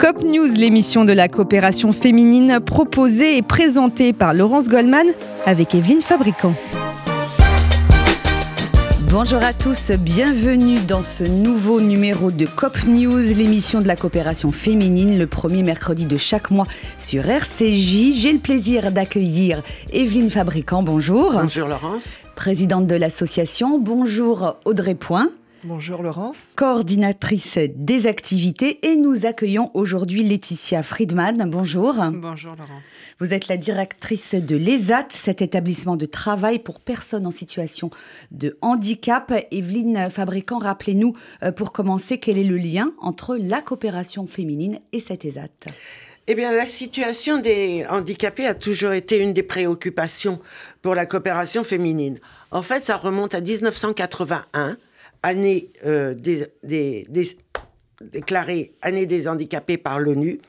COP News, l'émission de la coopération féminine proposée et présentée par Laurence Goldman avec Evelyne Fabricant. Bonjour à tous, bienvenue dans ce nouveau numéro de COP News, l'émission de la coopération féminine, le premier mercredi de chaque mois sur RCJ. J'ai le plaisir d'accueillir Evelyne Fabricant, bonjour. Bonjour Laurence. Présidente de l'association, bonjour Audrey Point. Bonjour Laurence. Coordinatrice des activités et nous accueillons aujourd'hui Laetitia Friedman. Bonjour. Bonjour Laurence. Vous êtes la directrice de l'ESAT, cet établissement de travail pour personnes en situation de handicap. Evelyne Fabricant, rappelez-nous euh, pour commencer quel est le lien entre la coopération féminine et cet ESAT? Eh bien, la situation des handicapés a toujours été une des préoccupations pour la coopération féminine. En fait, ça remonte à 1981 année euh, des, déclarée année des handicapés par l'ONU.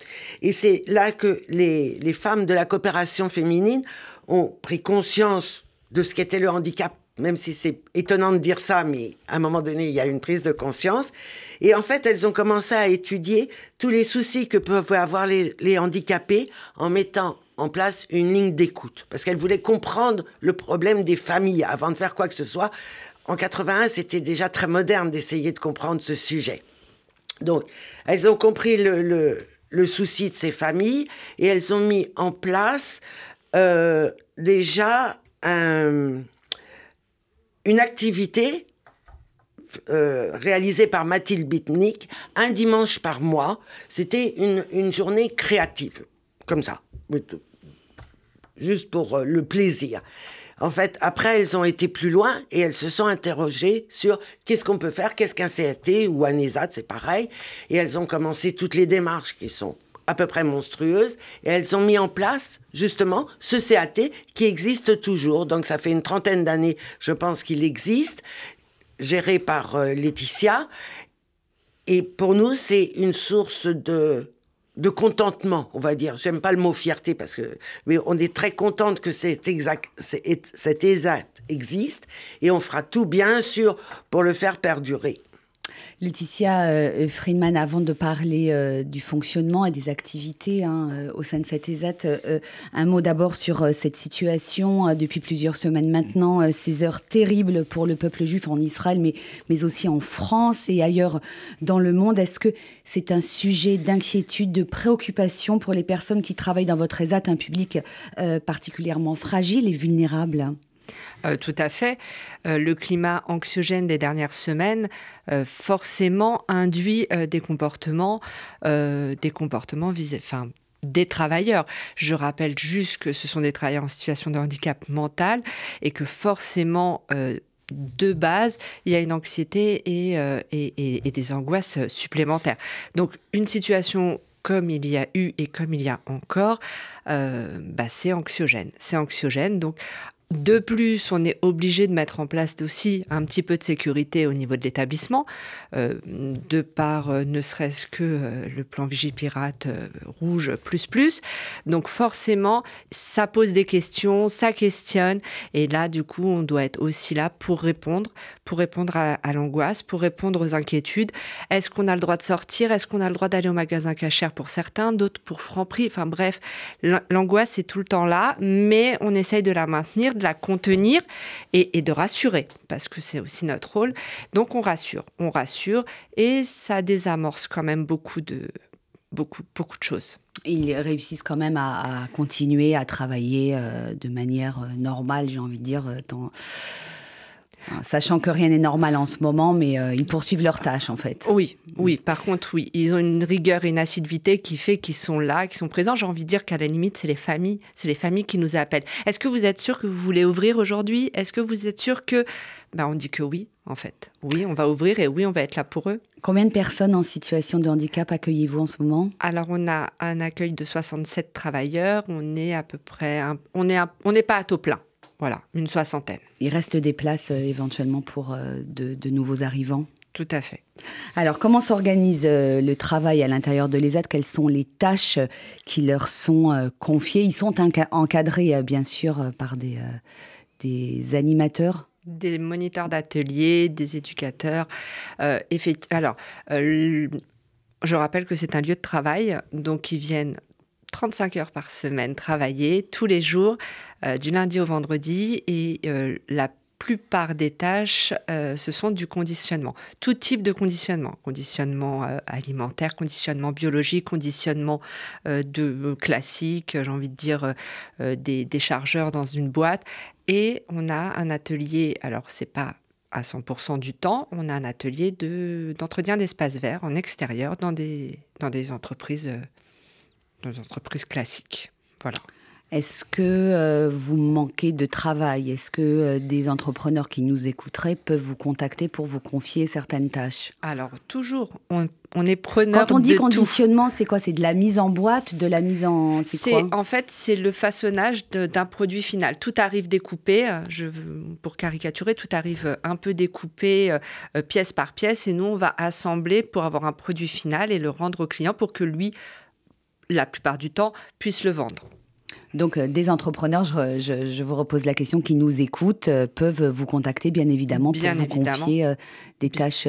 Et c'est là que les, femmes de la coopération féminine ont pris conscience de ce qu'était le handicap, même si c'est étonnant de dire ça, mais à un moment donné, il y a une prise de conscience. Et en fait, elles ont commencé à étudier tous les soucis que peuvent avoir les handicapés en mettant en place une ligne d'écoute, parce qu'elles voulaient comprendre le problème des familles avant de faire quoi que ce soit en 81, c'était déjà très moderne d'essayer de comprendre ce sujet. Donc, elles ont compris le, souci de ces familles et elles ont mis en place euh, déjà une activité euh, réalisée par Mathilde Bitnik un dimanche par mois. C'était une, une, journée créative, comme ça, juste pour euh, le plaisir. En fait, après, elles ont été plus loin et elles se sont interrogées sur qu'est-ce qu'on peut faire, qu'est-ce qu'un CAT ou un ESAT, c'est pareil. Et elles ont commencé toutes les démarches qui sont à peu près monstrueuses et elles ont mis en place justement ce CAT qui existe toujours. Donc ça fait une trentaine d'années, je pense qu'il existe, géré par euh, Laetitia. Et pour nous, c'est une source de de contentement, on va dire. J'aime pas le mot fierté parce que, mais on est très contente que cet exact, cet exact existe et on fera tout bien sûr pour le faire perdurer. Laetitia euh, Friedman, avant de parler euh, du fonctionnement et des activités hein, euh, au sein de cette ESAT, un mot d'abord sur cette situation depuis plusieurs semaines maintenant, ces heures terribles pour le peuple juif en Israël, mais, mais aussi en France et ailleurs dans le monde. Est-ce que c'est un sujet d'inquiétude, de préoccupation pour les personnes qui travaillent dans votre ESAT, un public particulièrement fragile et vulnérable? Euh, tout à fait. Euh, le climat anxiogène des dernières semaines euh, forcément induit des comportements, des comportements visés, des travailleurs. Je rappelle juste que ce sont des travailleurs en situation de handicap mental et que forcément, de base, il y a une anxiété et, et, des angoisses supplémentaires. Donc, une situation comme il y a eu et comme il y a encore, bah, c'est anxiogène. C'est anxiogène. Donc, de plus, on est obligé de mettre en place aussi un petit peu de sécurité au niveau de l'établissement, euh, de par euh, ne serait-ce que euh, le plan Vigipirate rouge plus plus. Donc forcément, ça pose des questions, ça questionne, et là, du coup, on doit être aussi là pour répondre, pour répondre à, l'angoisse, pour répondre aux inquiétudes. Est-ce qu'on a le droit de sortir? Est-ce qu'on a le droit d'aller au magasin cachère pour certains, d'autres pour Franprix? Enfin bref, l'angoisse est tout le temps là, mais on essaye de la maintenir de la contenir et, de rassurer, parce que c'est aussi notre rôle. Donc on rassure, on rassure, et ça désamorce quand même beaucoup de, beaucoup, beaucoup de choses. Ils réussissent quand même à, continuer à travailler euh, de manière euh, normale, j'ai envie de dire, euh, dans Sachant que rien n'est normal en ce moment, mais euh, ils poursuivent leurs tâches en fait. Oui, oui. Par contre, oui, ils ont une rigueur et une assiduité qui fait qu'ils sont là, qu'ils sont présents. J'ai envie de dire qu'à la limite, c'est les familles, c'est les familles qui nous appellent. Est-ce que vous êtes sûr que vous voulez ouvrir aujourd'hui? Est-ce que vous êtes sûr que ben, on dit que oui, en fait. Oui, on va ouvrir et oui, on va être là pour eux. Combien de personnes en situation de handicap accueillez-vous en ce moment? Alors, on a un accueil de 67 travailleurs. On est à peu près, on n'est on n'est pas à taux plein. Voilà, une soixantaine. Il reste des places euh, éventuellement pour euh, de, nouveaux arrivants? Tout à fait. Alors, comment s'organise euh, le travail à l'intérieur de l'ESAT Quelles sont les tâches qui leur sont confiées? Ils sont encadrés, bien sûr, par des, des animateurs? Des moniteurs d'atelier, des éducateurs. alors, Je rappelle que c'est un lieu de travail, donc ils viennent 35 heures par semaine travailler tous les jours, euh, du lundi au vendredi, et euh, la plupart des tâches, euh, ce sont du conditionnement. Tout type de conditionnement. Conditionnement alimentaire, conditionnement biologique, conditionnement de classique, j'ai envie de dire des, chargeurs dans une boîte. Et on a un atelier, alors c'est pas à 100% du temps, on a un atelier d'entretien d'espace vert en extérieur dans des, dans des entreprises dans entreprises classiques. Voilà. Est-ce que euh, vous manquez de travail? Est-ce que euh, des entrepreneurs qui nous écouteraient peuvent vous contacter pour vous confier certaines tâches? Alors, toujours, on, est preneur Quand on dit conditionnement, c'est quoi? C'est de la mise en boîte, de la mise en... C'est En fait, c'est le façonnage d'un produit final. Tout arrive découpé, euh, je, pour caricaturer, tout arrive un peu découpé pièce par pièce, et nous, on va assembler pour avoir un produit final et le rendre au client pour que lui la plupart du temps, puissent le vendre. Donc, euh, des entrepreneurs, je, vous repose la question, qui nous écoutent, euh, peuvent vous contacter, bien évidemment, pour vous confier euh, des tâches.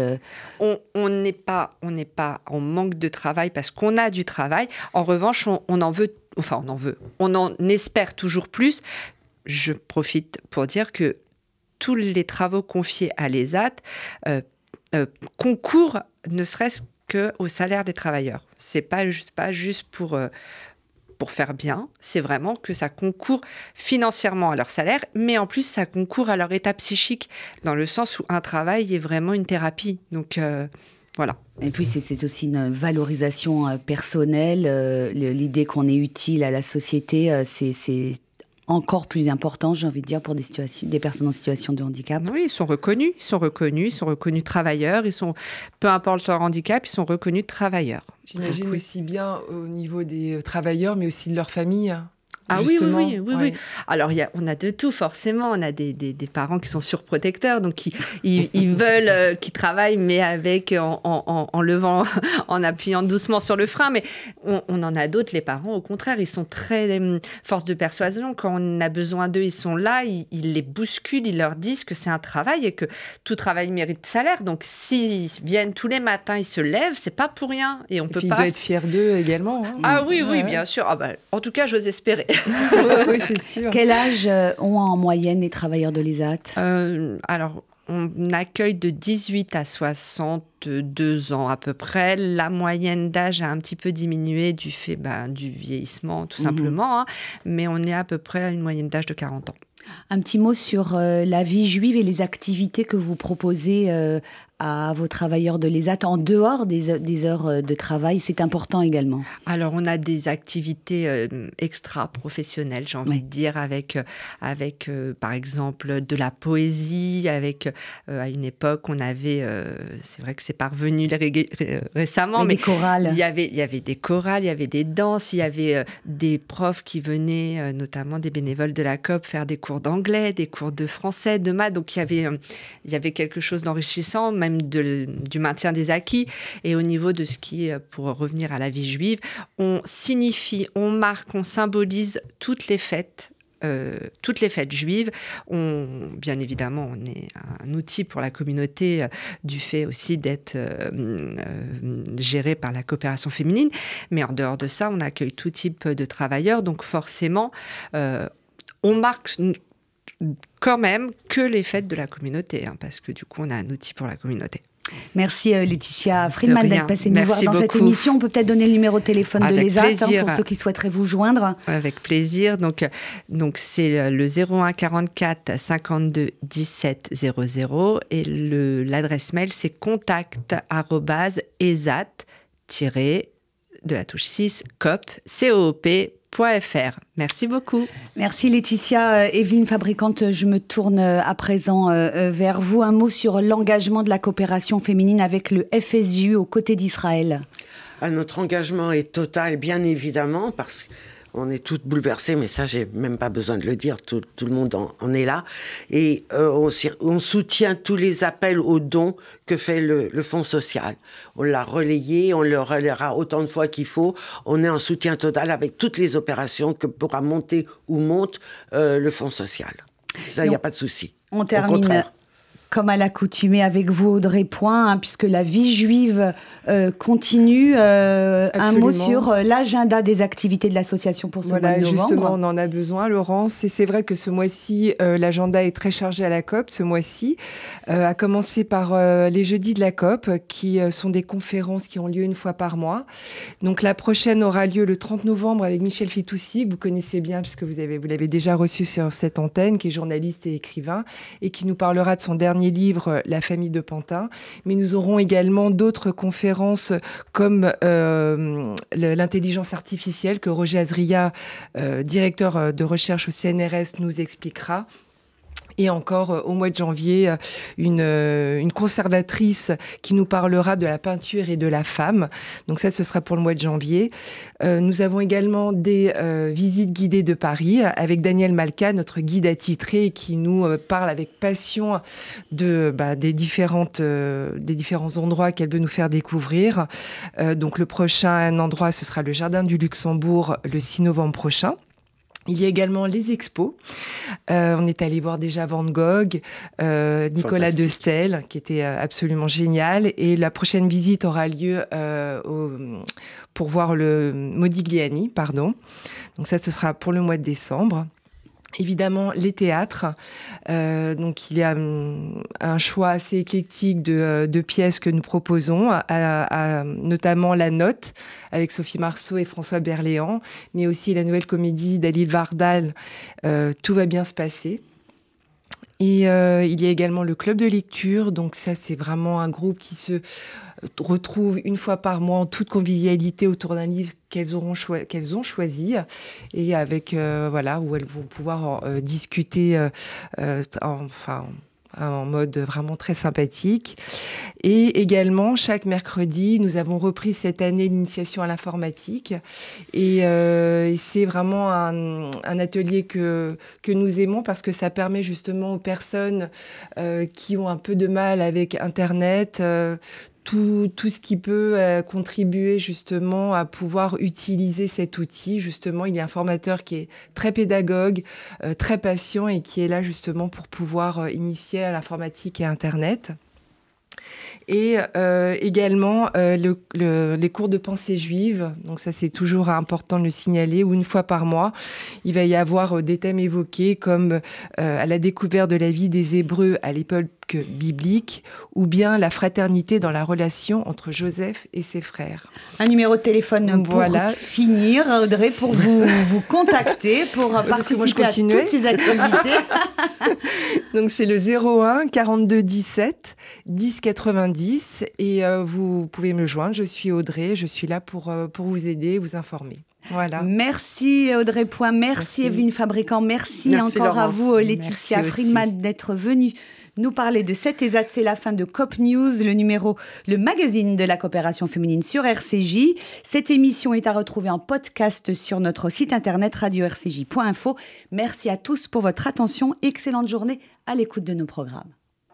On n'est pas, on n'est pas en manque de travail parce qu'on a du travail. En revanche, on, en veut, enfin, on en veut, on en espère toujours plus. Je profite pour dire que tous les travaux confiés à l'ESAT concourent, ne serait-ce au salaire des travailleurs. C'est pas juste pas juste pour euh, pour faire bien, c'est vraiment que ça concourt financièrement à leur salaire, mais en plus ça concourt à leur état psychique, dans le sens où un travail est vraiment une thérapie. Donc euh, voilà. Et puis c'est aussi une valorisation euh, personnelle, l'idée qu'on est utile à la société, c'est encore plus important, j'ai envie de dire, pour des, situations, des personnes en situation de handicap. Oui, ils sont reconnus, ils sont reconnus, ils sont reconnus travailleurs, ils sont, peu importe leur handicap, ils sont reconnus travailleurs. J'imagine aussi bien au niveau des travailleurs, mais aussi de leur famille. Ah oui, oui, oui, oui, Alors, y a, on a de tout, forcément. On a des, des, parents qui sont surprotecteurs, donc qui ils, veulent euh, qu'ils travaillent, mais avec en, en, en, levant, en appuyant doucement sur le frein. Mais on, en a d'autres, les parents, au contraire, ils sont très euh, force de persuasion. Quand on a besoin d'eux, ils sont là, ils, les bousculent, ils leur disent que c'est un travail et que tout travail mérite salaire. Donc, s'ils viennent tous les matins, ils se lèvent, c'est pas pour rien. Et on peut puis pas. Il doit être fier d'eux également. Hein. Ah oui, oui, bien sûr. Ah bah, en tout cas, j'ose espérer. oui, c'est sûr. Quel âge euh, ont en moyenne les travailleurs de l'ESAT euh, Alors, on accueille de 18 à 62 ans à peu près. La moyenne d'âge a un petit peu diminué du fait ben, du vieillissement, tout mhm. simplement, hein. mais on est à peu près à une moyenne d'âge de 40 ans. Un petit mot sur euh, la vie juive et les activités que vous proposez à vos travailleurs de l'ESAT en dehors des, heures euh, de travail C'est important également. Alors, on a des activités euh, extra-professionnelles, j'ai envie de dire, avec, euh, avec par exemple, de la poésie, avec, à une époque, on avait, c'est vrai que c'est parvenu récemment, mais, des chorales. Il y, avait, il y avait des chorales, il y avait des danses, il y avait des profs qui venaient, notamment des bénévoles de la COP, faire des cours d'anglais, des cours de français, de maths. Donc, il y avait, il y avait quelque chose d'enrichissant, même du maintien des acquis et au niveau de ce qui est, pour revenir à la vie juive, on signifie, on marque, on symbolise toutes les fêtes euh, toutes les fêtes juives. On, bien évidemment, on est un outil pour la communauté euh, du fait aussi d'être euh, géré par la coopération féminine. Mais en dehors de ça, on accueille tout type de travailleurs. Donc forcément, on marque quand même que les fêtes de la communauté, hein, parce que du coup, on a un outil pour la communauté. Merci euh, Laetitia Friedman d'être passée nous voir dans cette émission. On peut peut-être donner le numéro de téléphone de l'ESAT hein, pour ceux qui souhaiteraient vous joindre. Avec plaisir. Donc, donc c'est le 01 44 52 17 00 et l'adresse mail c'est contact esat de la touche 6 cop coop Merci beaucoup. Merci Laetitia. Euh, Evelyne Fabricante, je me tourne euh, à présent euh, vers vous. Un mot sur l'engagement de la coopération féminine avec le FSJU aux côtés d'Israël. Ah, notre engagement est total, bien évidemment, parce que on est toutes bouleversées, mais ça, j'ai même pas besoin de le dire, tout, le monde en, est là. Et euh, on, soutient tous les appels aux dons que fait le, Fonds social. On l'a relayé, on le relayera autant de fois qu'il faut. On est en soutien total avec toutes les opérations que pourra monter ou monte euh, le Fonds social. Ça, il n'y a pas de souci. On termine comme à l'accoutumée avec vous, Audrey Point, hein, puisque la vie juive euh, continue. Euh, un mot sur euh, l'agenda des activités de l'association pour ce mois de novembre. Justement, on en a besoin, Laurence. Et c'est vrai que ce mois-ci, l'agenda est très chargé à la COP, ce mois-ci. à commencer par les jeudis de la COP, qui sont des conférences qui ont lieu une fois par mois. Donc la prochaine aura lieu le 30 novembre avec Michel Fitoussi, que vous connaissez bien, puisque vous l'avez vous déjà reçu sur cette antenne, qui est journaliste et écrivain, et qui nous parlera de son dernier livre La famille de Pantin. Mais nous aurons également d'autres conférences comme euh, l'intelligence artificielle que Roger Azria, euh, directeur de recherche au CNRS, nous expliquera. Et encore euh, au mois de janvier, euh, une, euh, une, conservatrice qui nous parlera de la peinture et de la femme. Donc ça, ce sera pour le mois de janvier. nous avons également des visites guidées de Paris avec Daniel Malka, notre guide attitré, qui nous parle avec passion de, bah, des, différentes, des différents endroits qu'elle veut nous faire découvrir. donc le prochain endroit, ce sera le Jardin du Luxembourg le 6 novembre prochain. Il y a également les expos. Euh, on est allé voir déjà Van Gogh, euh, Nicolas de Stel, qui était euh, absolument génial. Et la prochaine visite aura lieu pour voir le Modigliani, pardon. Donc ça, ce sera pour le mois de décembre. Évidemment, les théâtres. Euh, donc, il y a hum, un choix assez éclectique de, euh, pièces que nous proposons, notamment La Note avec Sophie Marceau et François Berléand, mais aussi la nouvelle comédie d'Alil Vardal, euh, Tout va bien se passer. Et il y a également le club de lecture. Donc, ça, c'est vraiment un groupe qui se retrouvent une fois par mois en toute convivialité autour d'un livre qu'elles auront qu'elles ont choisi et avec euh, voilà où elles vont pouvoir euh, discuter euh, enfin en mode vraiment très sympathique. Et également, chaque mercredi, nous avons repris cette année l'initiation à l'informatique. Et, c'est vraiment un, atelier que, que nous aimons parce que ça permet justement aux personnes qui ont un peu de mal avec Internet tout, tout, ce qui peut euh, contribuer justement à pouvoir utiliser cet outil. Justement, il y a un formateur qui est très pédagogue, euh, très patient et qui est là justement pour pouvoir euh, initier à l'informatique et Internet. Et également les cours de pensée juive, donc ça c'est toujours important de le signaler, une fois par mois, il va y avoir des thèmes évoqués comme à la découverte de la vie des Hébreux à l'époque biblique ou bien la fraternité dans la relation entre Joseph et ses frères. Un numéro de téléphone pour finir, Audrey, pour vous, vous contacter, pour participer à toutes ces activités. Donc c'est le 01 42 17 10 90 et euh, vous pouvez me joindre. Je suis Audrey, je suis là pour, euh, pour vous aider, vous informer. Voilà. Merci Audrey Point, merci, Evelyne Fabricant, merci, encore à vous Laetitia Friedman d'être venue nous parler de cet ESAT. C'est la fin de COP News, le numéro, le magazine de la coopération féminine sur RCJ. Cette émission est à retrouver en podcast sur notre site internet radio-rcj.info. Merci à tous pour votre attention. Excellente journée à l'écoute de nos programmes.